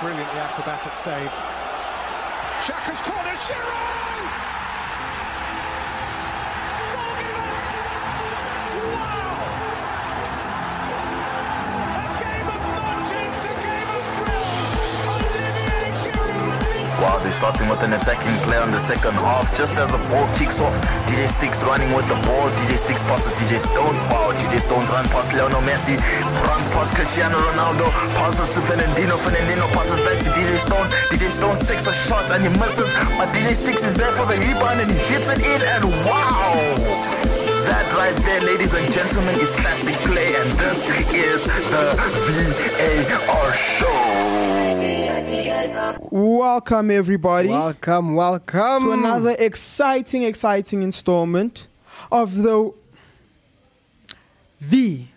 Brilliantly acrobatic save. Xhaka's corner, Giroud! They're starting with an attacking play on the second half. Just as the ball kicks off, DJ Sticks running with the ball. DJ Sticks passes DJ Stones. Wow, DJ Stones run past Lionel Messi. Runs past Cristiano Ronaldo. Passes to Fernandinho. Fernandinho passes back to DJ Stones. DJ Stones takes a shot and he misses. But DJ Sticks is there for the rebound and he hits it in. And wow! That right there, ladies and gentlemen, is classic play, and this is the VAR show. Welcome, everybody, Welcome, welcome to another exciting, exciting installment of the V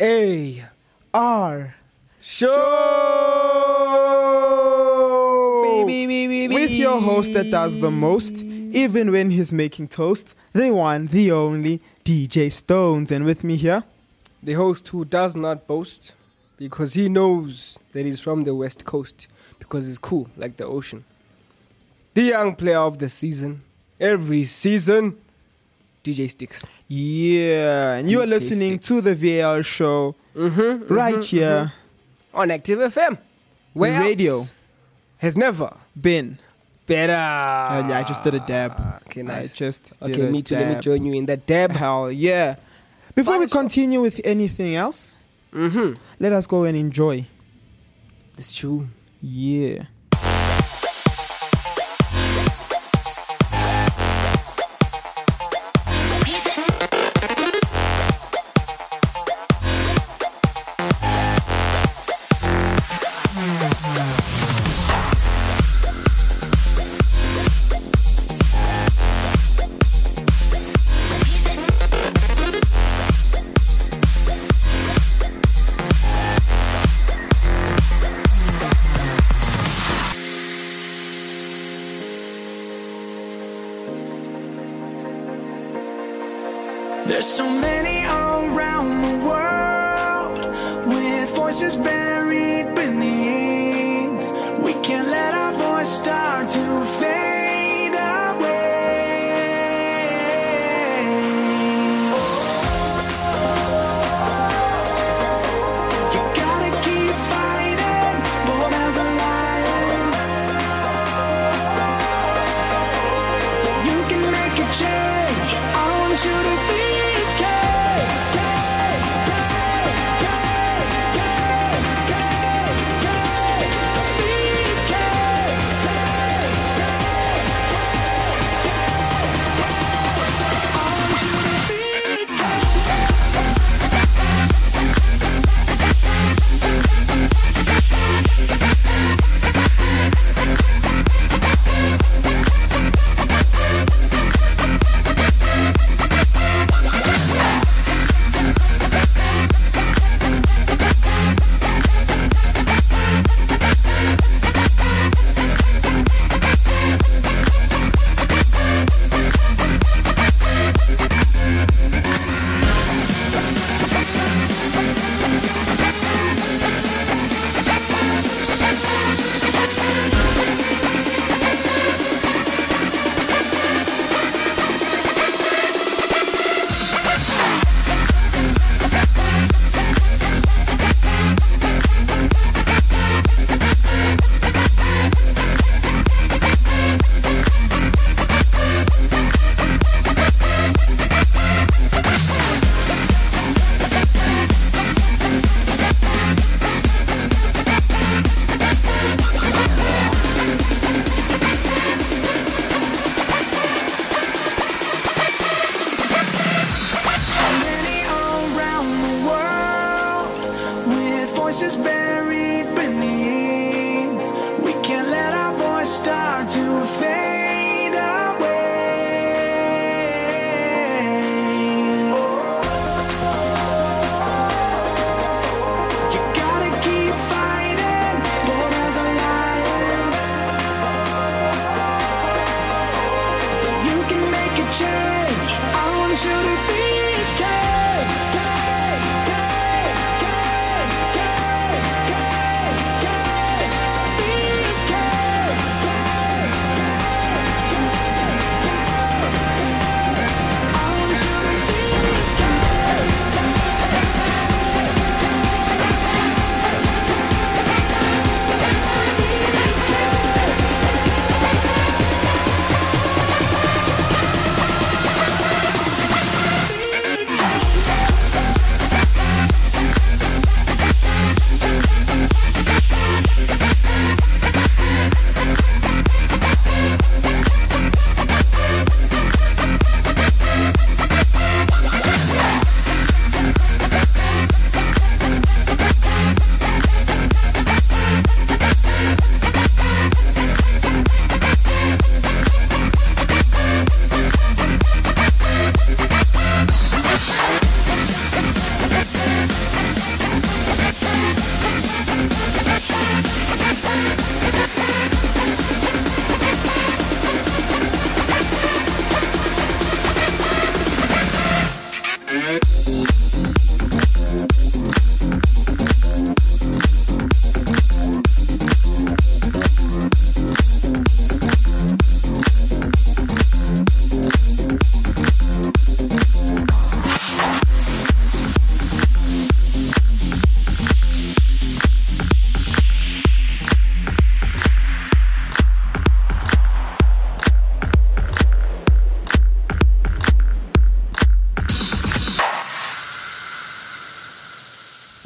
A R show. Baby, baby, With your host that does the most, even when he's making toast, the one, the only DJ Stones, and with me here, The host who does not boast because he knows that he's from the west coast because he's cool like the ocean. The young player of the season, every season, DJ Sticks. yeah, and you are listening Sticks. to the VAR show Mm-hmm, right here, on Active FM. Where radio has never been. Better. Uh, yeah, I just did a dab. Okay, I nice. just did Okay, me too. Let me join you in that dab. Hell yeah. Before we continue with anything else, Mm-hmm. let us go and enjoy. It's true. Yeah. Buried beneath.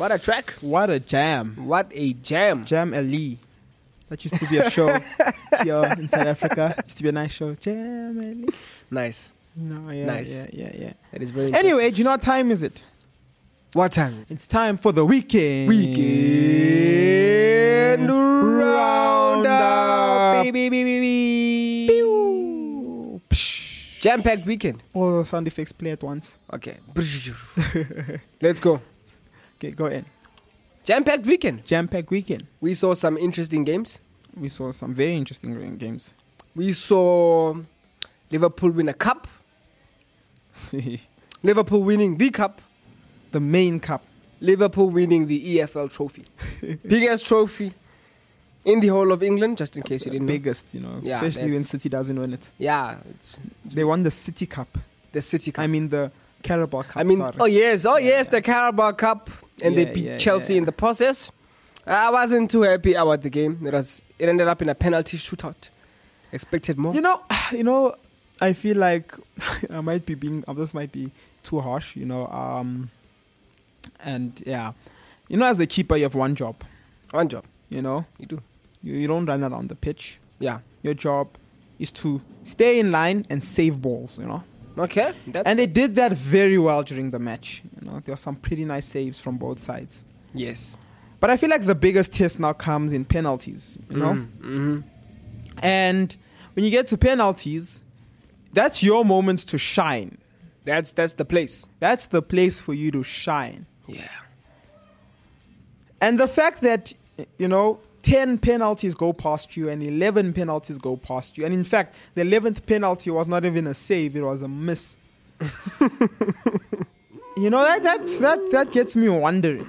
What a track. What a jam. What a jam. Jam Ali. That used to be a show here in South Africa. Used to be a nice show. Jam Ali. Nice. No, yeah, Nice. yeah, yeah, yeah. It is very Anyway, do you know what time is it? What time? it? It's time for the weekend. Weekend roundup. Baby, baby, baby. Pew. Jam packed weekend. All the sound effects play at once. Okay. Let's go. Okay, go in. Jam packed weekend. Jam-packed weekend. We saw some interesting games. We saw some very interesting games. We saw Liverpool win a cup. Liverpool winning the cup. The main cup. Liverpool winning the EFL trophy. Biggest trophy in the whole of England, just in case you didn't know. biggest, you know, Yeah, especially when City doesn't win it. Yeah, it's They won the City Cup. the City Cup. I mean the Carabao Cup. I mean, sorry. oh yes, oh yes, Yeah. the Carabao Cup, and Yeah, they beat yeah, Chelsea yeah. in the process. I wasn't too happy about the game. It was. It ended up in a penalty shootout. Expected more. You know, you know, I feel like I might be being. uh, This might be too harsh. You know, um, and yeah, you know, as a keeper, you have one job. One job, You know, you do. you, you don't run around the pitch. Yeah. Your job is to stay in line and save balls. You know, Okay. That, and they did that very well during the match. You know, there were some pretty nice saves from both sides. yes. But I feel like the biggest test now comes in penalties. You know. hmm And when you get to penalties, that's your moment to shine. That's that's the place. That's the place for you to shine. Yeah. And the fact that, you know, 10 penalties go past you and 11 penalties go past you. And in fact, the 11th penalty was not even a save, it was a miss. you know, that, that, that, that gets me wondering.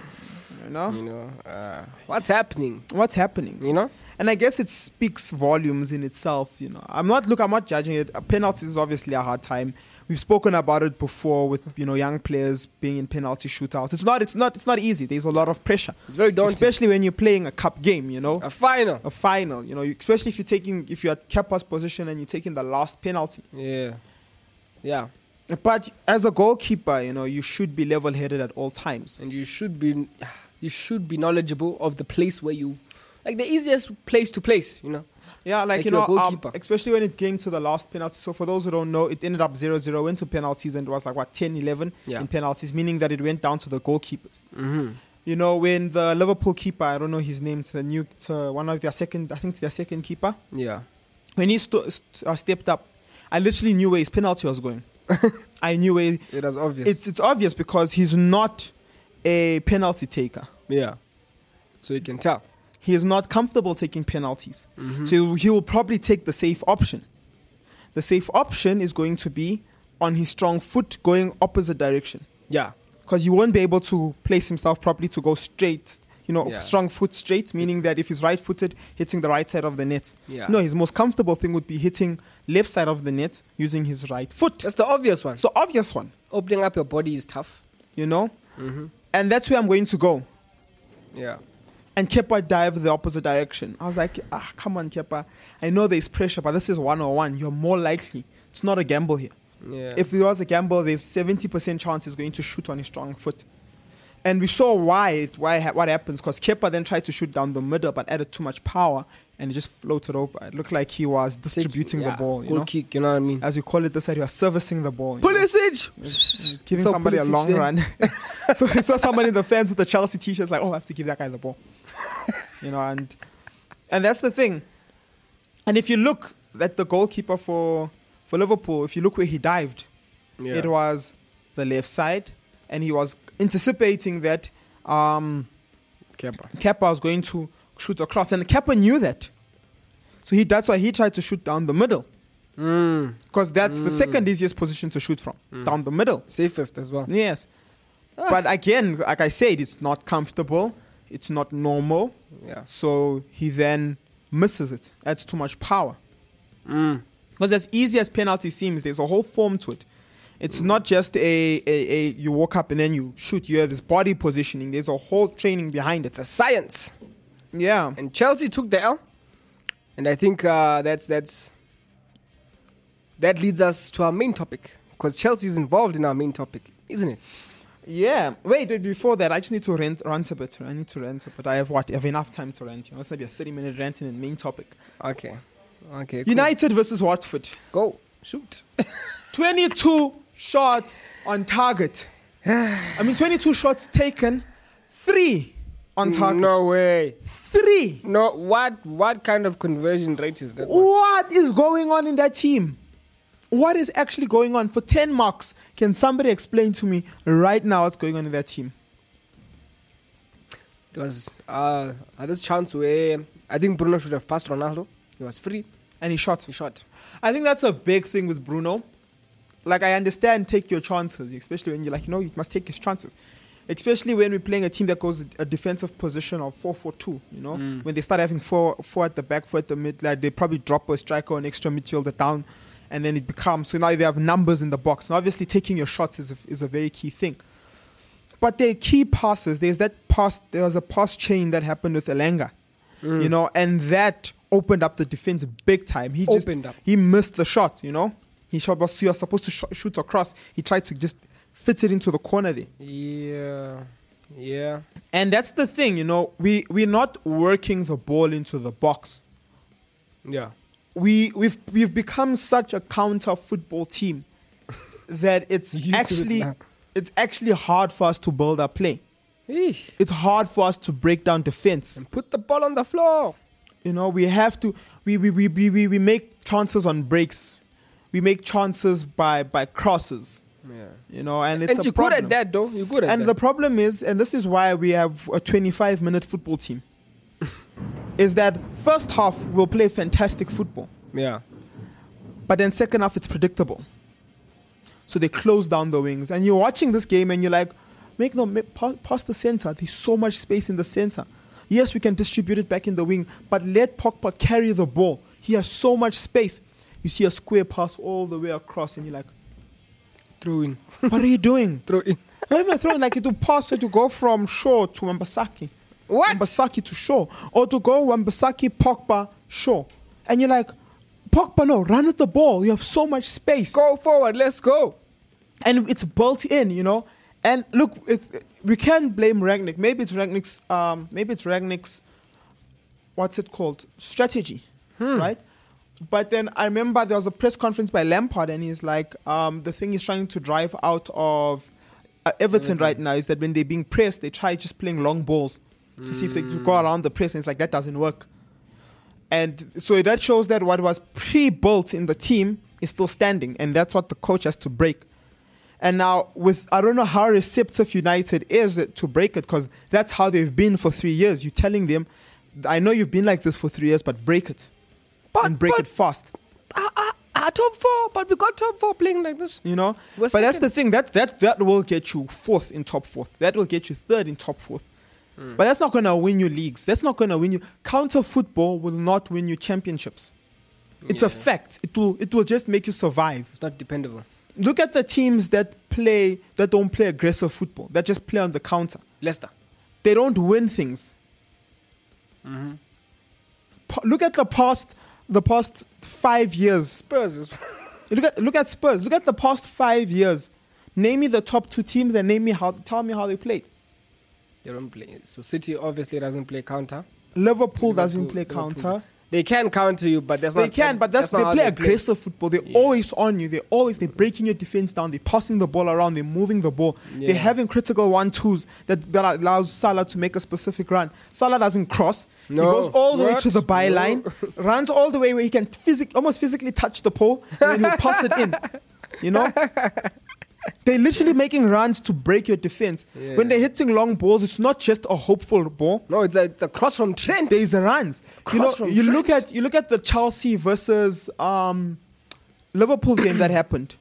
You know? You know, uh, what's happening? What's happening? You know. And I guess it speaks volumes in itself, you know. I'm not look I'm not judging it. A penalty is obviously a hard time. We've spoken about it before with, you know, young players being in penalty shootouts. It's not it's not it's not easy. There's a lot of pressure. It's very daunting. Especially when you're playing a cup game, you know. a final. A final, you know, you- especially if you're taking if you're at Kepa's position and you're taking the last penalty. Yeah. Yeah. But as a goalkeeper, you know, you should be level headed at all times. and you should be you should be knowledgeable of the place where you like the easiest place to place you know Yeah, like, Like you know, um, especially when it came to the last penalty. So for those who don't know, it ended up 0-0, went to penalties and it was like what 10-11 Yeah. in penalties, meaning that it went down to the goalkeepers. mm-hmm. You know, when the Liverpool keeper, I don't know his name, to the new to one of their second, I think their second keeper, yeah when he st- uh, stepped up, I literally knew where his penalty was going. I knew where it was obvious it's it's obvious because he's not a penalty taker. yeah so you can tell He is not comfortable taking penalties. mm-hmm. So he will probably take the safe option. The safe option is going to be on his strong foot going opposite direction yeah because he won't be able to place himself properly to go straight. You know, Yeah. strong foot straight, meaning that if he's right footed, hitting the right side of the net. yeah No, his most comfortable thing would be hitting left side of the net using his right foot. that's the obvious one It's the obvious one, opening up your body is tough you know? mm-hmm. And that's where I'm going to go. yeah And Kepa dived the opposite direction. I was like, ah, come on, Kepa. I know there's pressure, but this is one on one. You're more likely. It's not a gamble here. yeah If there was a gamble, there's 70% chance he's going to shoot on his strong foot. And we saw why, why what happens because Kepa then tried to shoot down the middle but added too much power and it just floated over. It looked like he was distributing yeah, the ball, you goal know. kick you know what I mean As we call it this side, he was servicing the ball. you know. Pulisic Giving So somebody a long then. run. so I saw somebody in the fans with the Chelsea t-shirts like, oh, I have to give that guy the ball. you know, and and that's the thing. And if you look at the goalkeeper for for Liverpool, if you look where he dived, yeah it was the left side, and he was anticipating that um, Kepa. Kepa was going to shoot across, and Kepa knew that. So he that's why he tried to shoot down the middle, Mm. because that's the Mm. second easiest position to shoot from, Mm. down the middle. safest as well Yes. Ah. But again, like I said, it's not comfortable. It's not normal. yeah So he then misses it. That's too much power. mm. Because as easy as penalty seems, there's a whole form to it. It's not just a, a, a you walk up and then you shoot. You have this body positioning. There's a whole training behind it. it's a science Yeah. and Chelsea took the L, and I think uh, that's that's that leads us to our main topic because Chelsea is involved in our main topic, isn't it? Yeah. Wait, wait. Before that, I just need to rent, rant a bit. I need to rant a bit. I have what? I have enough time to rant. You know, it's gonna be a thirty-minute ranting the main topic. Okay. Okay. Cool. United versus Watford. Go. Shoot. Twenty-two shots on target. I mean, twenty-two shots taken, three on target. No way. Three. No. What? What kind of conversion rate is that? one? What is going on in that team? What is actually going on? For 10 marks, can somebody explain to me right now what's going on in that team? There was uh this chance where I think Bruno should have passed Ronaldo. He was free. And he shot. He shot. I think that's a big thing with Bruno. Like, I understand take your chances, especially when you're like, you know, you must take his chances. Especially when we're playing a team that goes a defensive position of 4 4 2, you know? When they start having four, four at the back, four at the mid, like, they probably drop a striker or an extra midfielder down, and then it becomes so now they have numbers in the box. Now, obviously, taking your shots is a, is a very key thing. But there are key passes. There's that pass, there was a pass chain that happened with Elanga, mm. you know, and that opened up the defense big time. He just Opened up. he missed the shot, you know. He shot was he was supposed to sh- shoot across. He tried to just fit it into the corner there. Yeah. Yeah. And that's the thing, you know. We we're not working the ball into the box. Yeah. We we've we've become such a counter football team that it's Used to it actually it's actually hard for us to build our play. Eesh. It's hard for us to break down defense. And put the ball on the floor. You know, we have to we we, we, we, we, make chances on breaks. We make chances by by crosses. Yeah. You know, and it's and you're problem. good at that, though. You're good at And that. the problem is, and this is why we have a 25 minute football team, is that first half we'll play fantastic football, yeah. but then second half it's predictable. So they close down the wings, and you're watching this game and you're like, make no make, pa- pass the center. There's so much space in the center. Yes, we can distribute it back in the wing, but let Pogba carry the ball. He has so much space. You see a square pass all the way across, and you're like, Throw in. what are you doing? Throw in. Not even throwing like you to pass it to go from short to Wan-Bissaka. What? Wan-Bissaka to Shaw. Or to go Wan-Bissaka, Pogba, Shaw. And you're like, Pogba, no, run at the ball. You have so much space. Go forward. Let's go. And it's built in, you know. And look, it, we can't blame Rangnick. Maybe it's Rangnick's, um, maybe it's Rangnick's, what's it called? Strategy, right? But then I remember there was a press conference by Lampard, and he's like, um, the thing he's trying to drive out of uh, Everton right now is that when they're being pressed, they try just playing long balls to see if they can go around the press, and it's like that doesn't work. And so that shows that what was pre-built in the team is still standing, and that's what the coach has to break. And now, with I don't know how receptive United is to break it, because that's how they've been for three years. You're telling them, I know you've been like this for three years, but break it But, and break but, it fast. Uh, uh, uh, top four, but we got top four playing like this. You know, We're but that's the thing that that that will get you fourth in top fourth. That will get you third in top fourth. Hmm. But that's not gonna win you leagues. That's not gonna win you. Counter football will not win you championships. It's a fact. It will it will just make you survive. It's not dependable. Look at the teams that play that don't play aggressive football. That just play on the counter. Leicester. They don't win things. Mm-hmm. Pa- Look at the past the past five years. Spurs is Look at look at Spurs. Look at the past five years. Name me the top two teams and name me how. Tell me how they play. They don't play. So City obviously doesn't play counter. Liverpool doesn't play Liverpool. counter. They can counter you, but that's They not. can, but that's, not they play aggressive football. They're Yeah. always on you. They're always they're breaking your defense down. They're passing the ball around. They're moving the ball. Yeah. They're having critical one twos that, that allows Salah to make a specific run. Salah doesn't cross. No. He goes all the way to the byline, No. runs all the way where he can physic, almost physically touch the pole, and then he'll pass it in. You know. They're literally making runs to break your defense. Yeah. When they're hitting long balls, it's not just a hopeful ball. No, it's a, it's a cross from Trent. There's a runs. You know, you look at you look at the Chelsea versus um, Liverpool game that happened,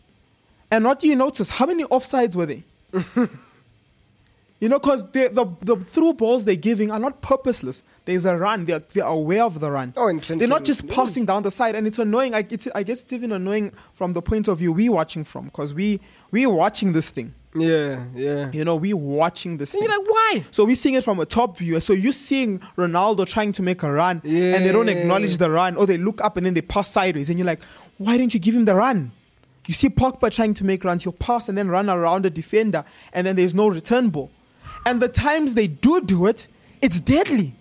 and what do you notice? How many offsides were they? you know, because the the through balls they're giving are not purposeless. There's a run. They're they're aware of the run. Oh, and they're not just passing down the side, and it's annoying. I, it's, I guess it's even annoying from the point of view we watching from, because we we watching this thing. Yeah, yeah. You know, we watching this And thing. you're like, why? So we're seeing it from a top view. So you're seeing Ronaldo trying to make a run and they don't acknowledge the run or they look up and then they pass sideways and you're like, why didn't you give him the run? You see Pogba trying to make runs, he'll pass and then run around a defender, and then there's no return ball. And the times they do do it, it's deadly.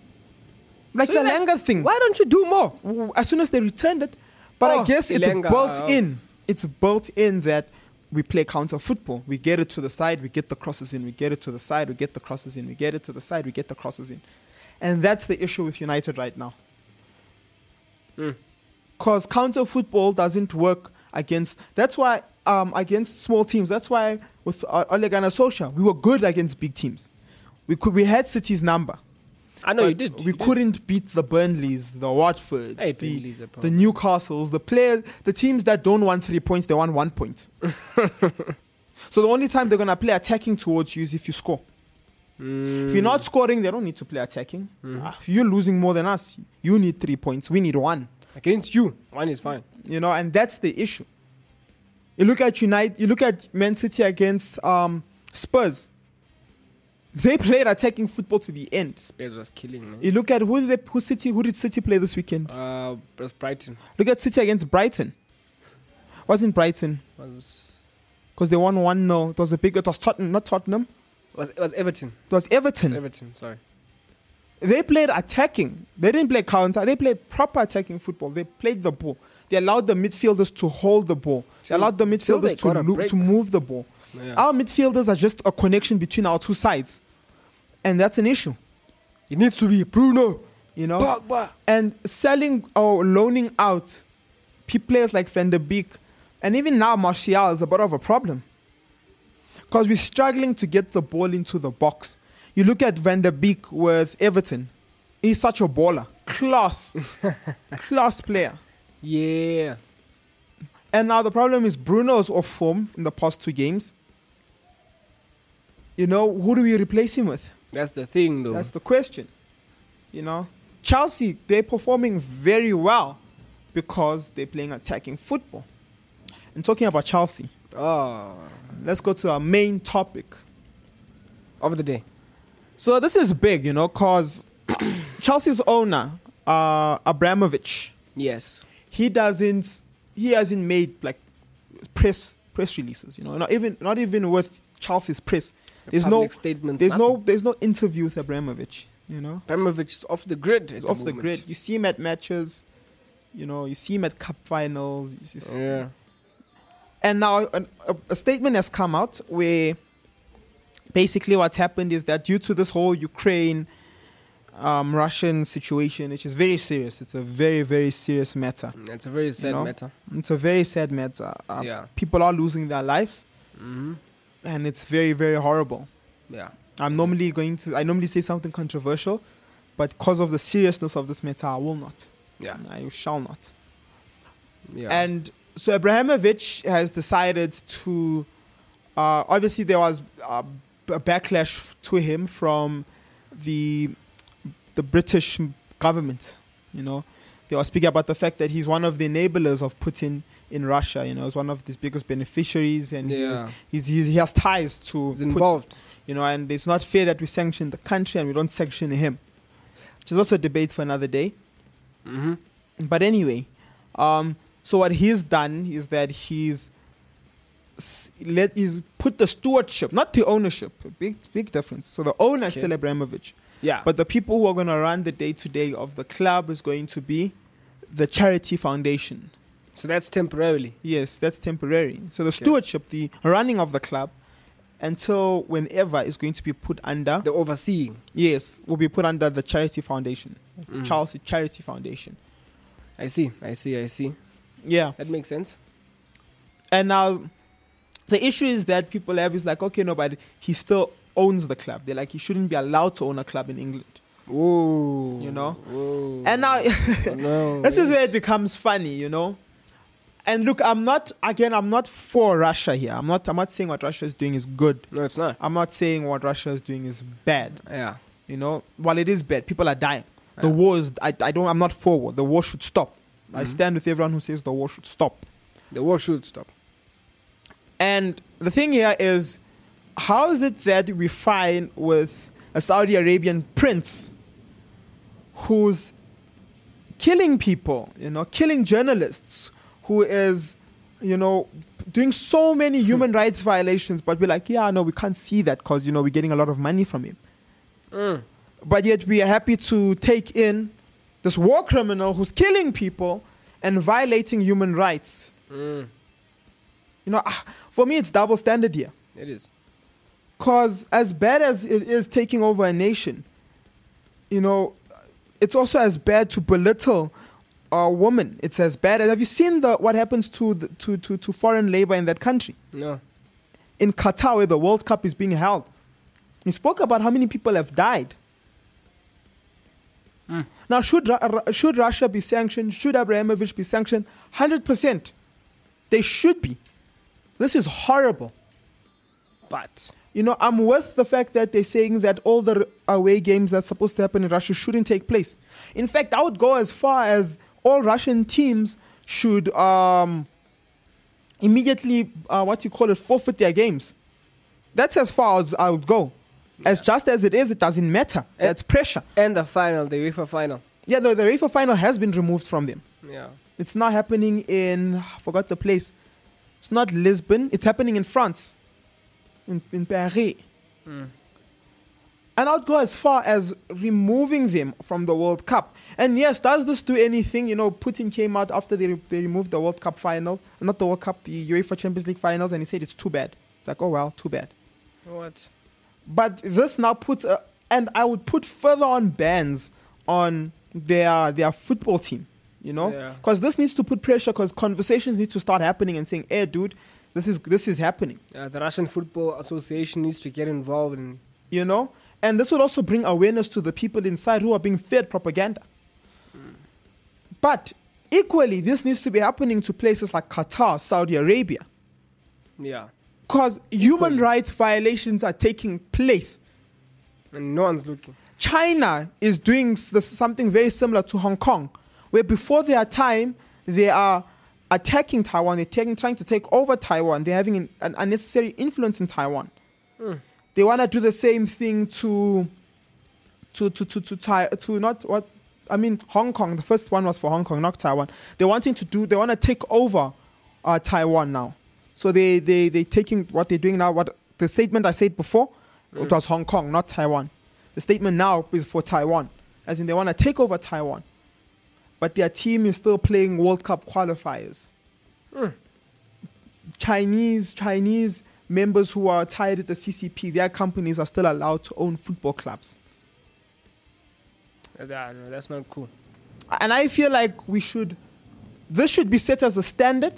Like So the like, thing. Why don't you do more? as soon as they returned it. But I Oh, guess it's built in. It's built in that we play counter football. We get it to the side, we get the crosses in. We get it to the side, we get the crosses in. We get it to the side, we get the crosses in. And that's the issue with United right now. Mm. Because counter football doesn't work against. That's why um, against small teams. That's why with uh, Ole Gunnar Solskjaer, we were good against big teams. We could we had City's number. I know you did. We did. couldn't beat the Burnleys, the Watfords, Hey, the, Burnley's the. Newcastles, the players, the teams that don't want three points, they want one point. so the only time they're gonna play attacking towards you is if you score. If you're not scoring, they don't need to play attacking. Ah, you're losing more than us. You need three points. We need one. Against you, one is fine. You know, and that's the issue. You look at United. You look at Man City against um, Spurs. They played attacking football to the end. Spurs was killing me. You look at who did they, who City who did City play this weekend? Uh, it was Brighton. Look at City against Brighton. Wasn't Brighton Was because they won one 0 It was a big. It was Tottenham, not Tottenham. was it was Everton? It was It Everton. was Everton. Sorry. They played attacking. They didn't play counter. They played proper attacking football. They played the ball. They allowed the midfielders to hold the ball. They allowed the midfielders to, got a lo- break. to move the ball. Yeah. Our midfielders are just a connection between our two sides, and that's an issue. It needs to be Bruno. You know. Pogba. and selling or loaning out players like Van der Beek and even now Martial is a bit of a problem because we're struggling to get the ball into the box. You look at Van der Beek with Everton, he's such a baller, class, class player. Yeah. And now the problem is Bruno's off form in the past two games. You know, who do we replace him with? That's the thing, though. That's the question. You know, Chelsea they're performing very well because they're playing attacking football. And talking about Chelsea, oh, let's go to our main topic. of the day. So this is big, you know, cause Chelsea's owner, uh, Abramovich, Yes. he doesn't, he hasn't made like press press releases, you know, not even not even with Chelsea's press. There's no statements. there's no there's no interview with Abramovich, you know. Abramovich is off the grid. It's off the moment. grid. You see him at matches, you know, you see him at cup finals. you Yeah. And now an, a, a statement has come out where basically what's happened is that due to this whole Ukraine um, Russian situation, which is very serious, it's a very, very serious matter. It's a very sad know? matter. It's a very sad matter. Uh, yeah. People are losing their lives, hmm and it's very, very horrible. Yeah. I'm normally going to, I normally say something controversial, but because of the seriousness of this matter, I will not. Yeah. I shall not. Yeah. And so Abramovich has decided to. Uh, obviously, there was uh, a backlash to him from the the British government. You know, they were speaking about the fact that he's one of the enablers of Putin in Russia. You know, he's one of his biggest beneficiaries, and yeah. he's, he's, he has ties to He's Putin involved. you know, and it's not fair that we sanction the country and we don't sanction him, which is also a debate for another day. hmm But anyway, um, so what he's done is that he's let he's put the stewardship, not the ownership, a big big difference. So the owner is still Abramovich, Yeah. but the people who are going to run the day to day of the club is going to be the charity foundation. so that's temporarily. Yes, that's temporary. So the stewardship, the running of the club, until whenever is going to be put under The overseeing. Yes, will be put under the charity foundation. Mm. Chelsea Charity Foundation. I see. I see. I see. Yeah, That makes sense. and now the issue is that people have is like, okay, no, but he still owns the club. They're like, he shouldn't be allowed to own a club in England. Whoa. You know? Whoa. And now no, this is where it becomes funny, you know. And look, I'm not again. I'm not for Russia here. I'm not. I'm not saying what Russia is doing is good. No, it's not. I'm not saying what Russia is doing is bad. Yeah. You know, while it is bad, people are dying. The war is. I, I don't. I'm not for war. The war should stop. I Mhm. stand with everyone who says the war should stop. The war should stop. And the thing here is, how is it that we find with a Saudi Arabian prince who's killing people, you know, killing journalists, who is, you know, doing so many human rights violations, but we're like, yeah, no, we can't see that because you know we're getting a lot of money from him. Mm. But yet we are happy to take in this war criminal who's killing people and violating human rights. Mm. You know, ah, for me, it's double standard here. It is. Because as bad as it is taking over a nation, you know, it's also as bad to belittle a woman. It's as bad as have you seen the what happens to the, to, to to foreign labor in that country? No. In Qatar, where the World Cup is being held, he spoke about how many people have died. Hmm. Now, should should Russia be sanctioned? Should Abramovich be sanctioned? Hundred percent, they should be. This is horrible. But You know, I'm with the fact that they're saying that all the away games that's supposed to happen in Russia shouldn't take place. In fact, I would go as far as all Russian teams should um, immediately, uh, what you call it, forfeit their games. That's as far as I would go. As just as it is, it doesn't matter. Eh. That's pressure. and the final, the UEFA final. Yeah, the, the UEFA final has been removed from them. Yeah. It's not happening in, I forgot the place. It's not Lisbon. It's happening in France, in, in Paris. And I'd go as far as removing them from the World Cup. And yes, does this do anything? You know, Putin came out after they, re- they removed the World Cup finals, not the World Cup, the UEFA Champions League finals, and he said it's too bad. Like, oh well, too bad. What? But this now puts, a, and I would put further on bans on their their football team. You know, Yeah. because this needs to put pressure. Because conversations need to start happening and saying, "Hey, dude, this is this is happening." Uh, the Russian Football Association needs to get involved in. You know, and this will also bring awareness to the people inside who are being fed propaganda. But equally, this needs to be happening to places like Qatar, Saudi Arabia, Yeah. because human Equally. rights violations are taking place. And no one's looking. China is doing something very similar to Hong Kong, where before their time, they are attacking Taiwan, they're taking, trying to take over Taiwan, they're having an, an unnecessary influence in Taiwan. They want to do the same thing to, to, to, to, to, Tai- to not what, I mean, Hong Kong, the first one was for Hong Kong, not Taiwan. They're wanting to do, they want to take over uh, Taiwan now. So they, they, they taking what they're doing now, what the statement I said before, it was Hong Kong, not Taiwan. The statement now is for Taiwan, as in they want to take over Taiwan. But their team is still playing World Cup qualifiers. Hmm. Chinese Chinese members who are tied at the CCP, their companies are still allowed to own football clubs. That- no, that's not cool. And I feel like we should, this should be set as a standard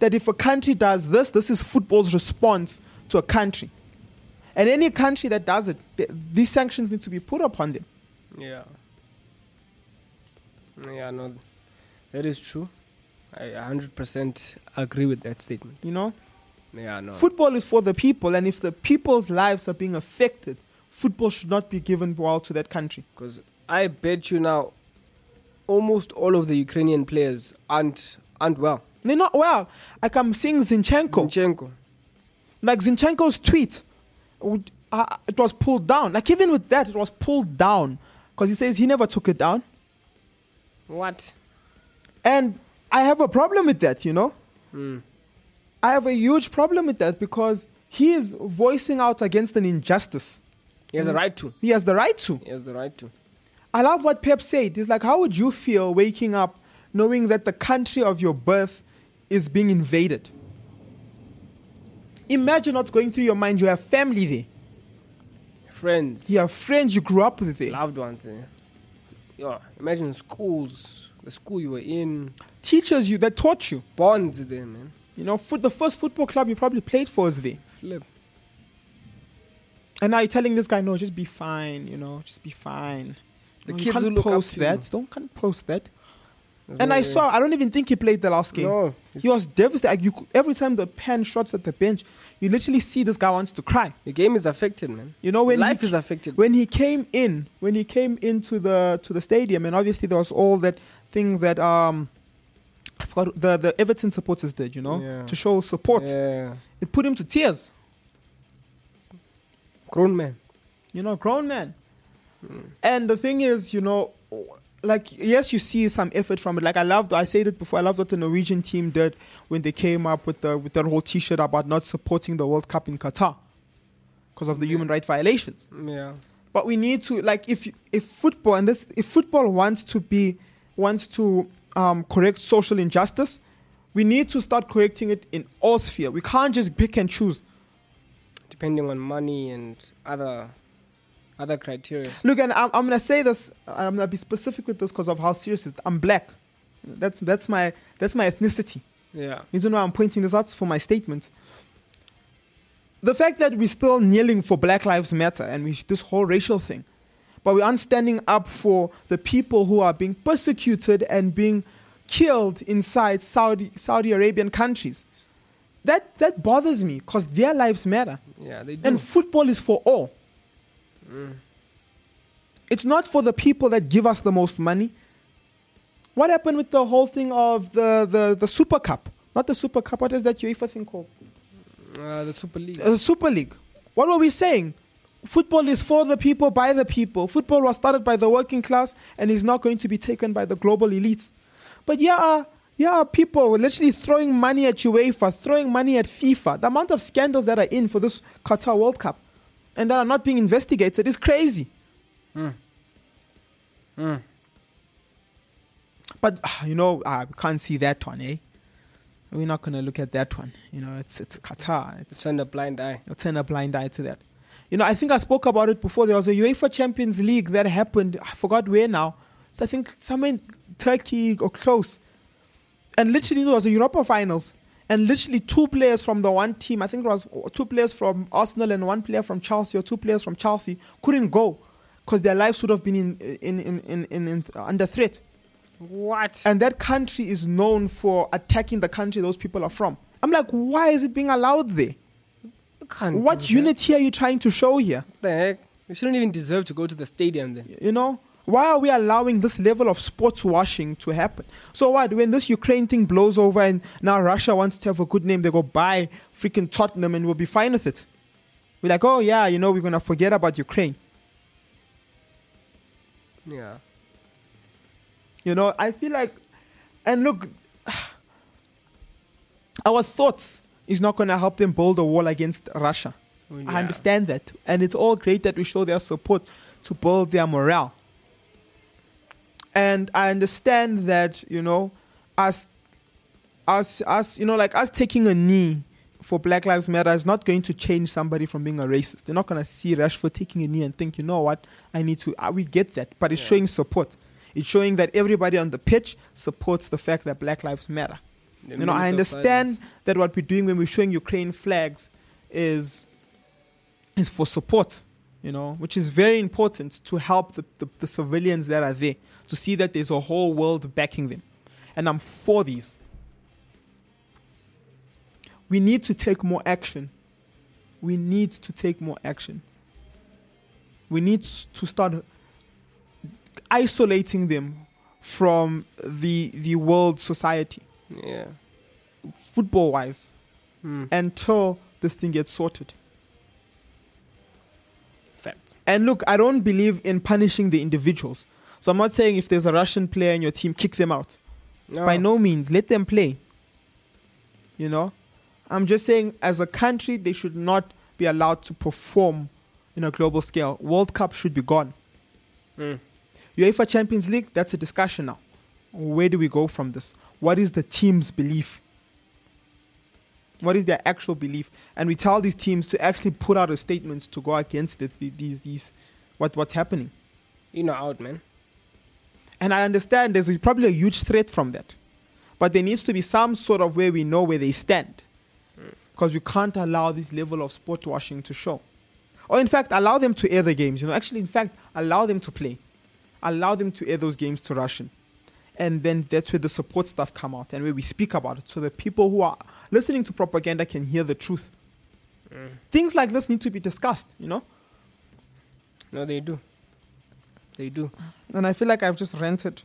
that if a country does this, this is football's response to a country. And any country that does it, th- these sanctions need to be put upon them. Yeah. Yeah, no, that is true. I 100% agree with that statement. You know, Yeah, no. football is for the people, and if the people's lives are being affected, football should not be given well to that country. Because I bet you now, almost all of the Ukrainian players aren't aren't well. They're not well. Like I'm seeing Zinchenko. Zinchenko. like Zinchenko's tweet, would- uh, it was pulled down. Like even with that, it was pulled down because he says he never took it down. What? And I have a problem with that, you know? Hmm. I have a huge problem with that because he is voicing out against an injustice. He has a right to. He has the right to. He has the right to. I love what Pep said. He's like, How would you feel waking up knowing that the country of your birth is being invaded? Imagine what's going through your mind. You have family there, Friends, you have friends you grew up with there, loved ones. Eh? Yeah, imagine schools, the school you were in, teachers you that taught you. bonds there, man. You know, foot, the first football club you probably played for is there. Flip. And now you're telling this guy, no, just be fine, you know, just be fine. The No, you kids can't who look up post to that. you. Don't can't post that. And I saw. I don't even think he played the last game. No, He was devastated. Like, you, every time the pen shots at the bench, you literally see this guy wants to cry. the game is affected, man. You know when Life he, is affected. when he came in, when he came into the to the stadium, and obviously there was all that thing that um, I forgot the the Everton supporters did, you know, Yeah. to show support. Yeah, It put him to tears. grown man. You know, grown man. And the thing is, you know, like yes, you see some effort from it. Like I loved, I said it before. I loved what the Norwegian team did when they came up with the with their whole T-shirt about not supporting the World Cup in Qatar because of the human rights violations. Yeah. But we need to like if if football and this if football wants to be wants to um, correct social injustice, we need to start correcting it in all sphere. We can't just pick and choose. Depending on money and other other criteria. Look, and I'm, I'm gonna say this. I'm gonna be specific with this because of how serious it is. I'm black. That's that's my that's my ethnicity. Yeah. Reason why I'm pointing this out for my statement. The fact that we're still kneeling for Black Lives Matter and we, this whole racial thing, but we aren't standing up for the people who are being persecuted and being killed inside Saudi Saudi Arabian countries. That that bothers me because their lives matter. Yeah, they do. And football is for all. It's not for the people that give us the most money. What happened with the whole thing of the, the, the Super Cup? Not the Super Cup, what is that UEFA thing called? uh, the Super League. The Super League. What were we saying? Football is for the people, by the people. Football was started by the working class and is not going to be taken by the global elites. But yeah, yeah, people were literally throwing money at UEFA, throwing money at FIFA. The amount of scandals that are in for this Qatar World Cup and that are not being investigated is crazy. But ah, you know, uh, we can't see that one, eh? We're not gonna look at that one. You know, it's it's Qatar. It's Turn a blind eye. I'll turn a blind eye to that. You know, I think I spoke about it before. There was a UEFA Champions League that happened. I forgot where now. So I think somewhere in Turkey or close. And literally, there was a Europa Finals. And literally, two players from the one team, I think it was two players from Arsenal and one player from Chelsea, or two players from Chelsea, couldn't go because their lives would have been in, in, in, in, in, in under threat. What? And that country is known for attacking the country those people are from. I'm like, why is it being allowed there? What unity are you trying to show here? The heck? You shouldn't even deserve to go to the stadium then. You know? Why are we allowing this level of sports washing to happen? So what? When this Ukraine thing blows over and now Russia wants to have a good name, they go buy freaking Tottenham and we'll be fine with it. We're like, oh yeah, you know, we're gonna forget about Ukraine. Yeah. You know, I feel like, and look, our thoughts is not gonna help them build a wall against Russia. Oh, I understand that. And it's all great that we show their support to build their morale. And I understand that, you know, us us us, you know, like us taking a knee for Black Lives Matter is not going to change somebody from being a racist. They're not gonna see Rashford taking a knee and think, you know what, I need to uh, we get that. But it's Yeah. showing support. It's showing that everybody on the pitch supports the fact that Black Lives Matter The you know, I understand that what we're doing when we're showing Ukraine flags is is for support, you know, which is very important to help the, the, the civilians that are there to see that there's a whole world backing them. And I'm for these. We need to take more action. We need to take more action. We need to start isolating them from the the world society Yeah. football wise Hmm. until this thing gets sorted. Fact. And look, I don't believe in punishing the individuals. So I'm not saying if there's a Russian player in your team, kick them out. No. By no means, let them play. You know? I'm just saying, as a country, they should not be allowed to perform in a global scale. World Cup should be gone. Hmm. UEFA Champions League, that's a discussion now. Where do we go from this? What is the team's belief? What is their actual belief? And we tell these teams to actually put out a statement to go against it, these, these, what, what's happening. You know, out, man. And I understand there's probably a huge threat from that. But there needs to be some sort of way we know where they stand. Because we can't allow this level of sport washing to show. Or, in fact, allow them to air the games. You know, actually, in fact, allow them to play. Allow them to air those games to Russian. And then that's where the support stuff come out and where we speak about it. So the people who are listening to propaganda can hear the truth. Mm. Things like this need to be discussed, you know? No, they do. They do. And I feel like I've just rented.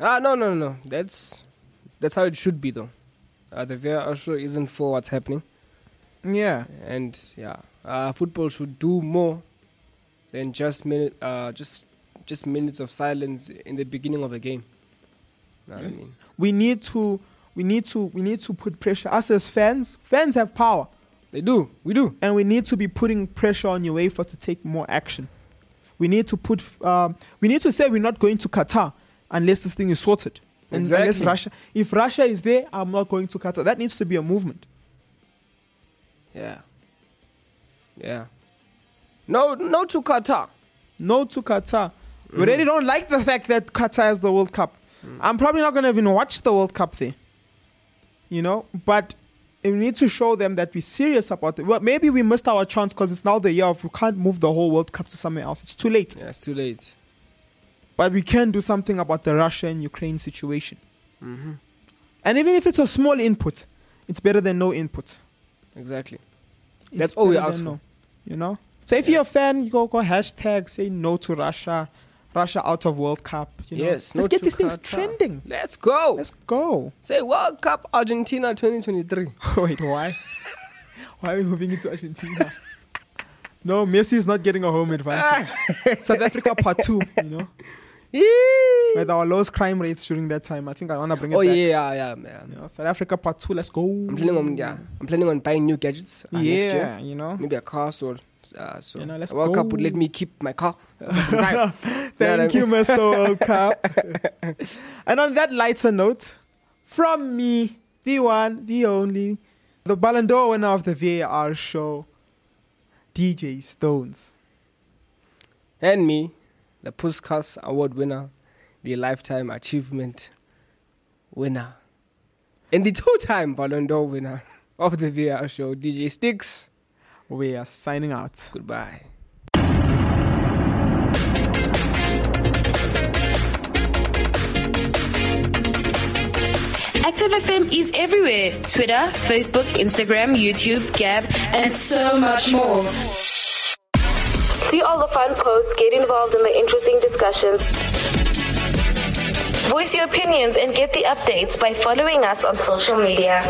Ah, no, no, no. That's that's how it should be, though. Uh, the VAR show isn't for what's happening, Yeah. and yeah, uh, football should do more than just minute, uh, just just minutes of silence in the beginning of a game. Know what I mean? We need to we need to we need to put pressure. Us as fans, fans have power. They do. We do. and we need to be putting pressure on UEFA to take more action. We need to put, um, we need to say we're not going to Qatar unless this thing is sorted. And unless Russia, if Russia is there, I'm not going to Qatar. That needs to be a movement. Yeah. Yeah. No, no to Qatar. No to Qatar. We really don't like the fact that Qatar has the World Cup. I'm probably not going to even watch the World Cup there. You know, but we need to show them that we're serious about it. Well, maybe we missed our chance because it's now the year of we can't move the whole World Cup to somewhere else. It's too late. Yeah, it's too late. But we can do something about the Russia and Ukraine situation. hmm And even if it's a small input, it's better than no input. Exactly. It's That's all we ask for. no, you know? So if you're a fan, you go go hashtag say no to Russia, Russia out of World Cup. You know? Yes, Let's get these things Qatar. trending. Let's go. Let's go. Say World Cup Argentina 2023. Wait, why? why are we moving into Argentina? no, Messi is not getting a home advantage. South Africa part two, you know, with our lowest crime rates during that time. I think I want to bring it back. oh back. yeah, yeah, man. You know, South Africa part two. Let's go. I'm planning on yeah. I'm planning on buying new gadgets uh, yeah, next year. you know. Maybe a car or uh, so. You know, let's World Cup would let me keep my car for some time. Thank you, Mr. World Cup. and on that lighter note, from me, the one, the only, the Ballon d'Or winner of the VAR show, DJ Stones. and me, the Puskas Award winner, the Lifetime Achievement winner, and the two-time Ballon d'Or winner of the VAR show, DJ Sticks. We are signing out. Goodbye. Active FM is everywhere Twitter, Facebook, Instagram, YouTube, Gab, and so much more. See all the fun posts, get involved in the interesting discussions. Voice your opinions and get the updates by following us on social media.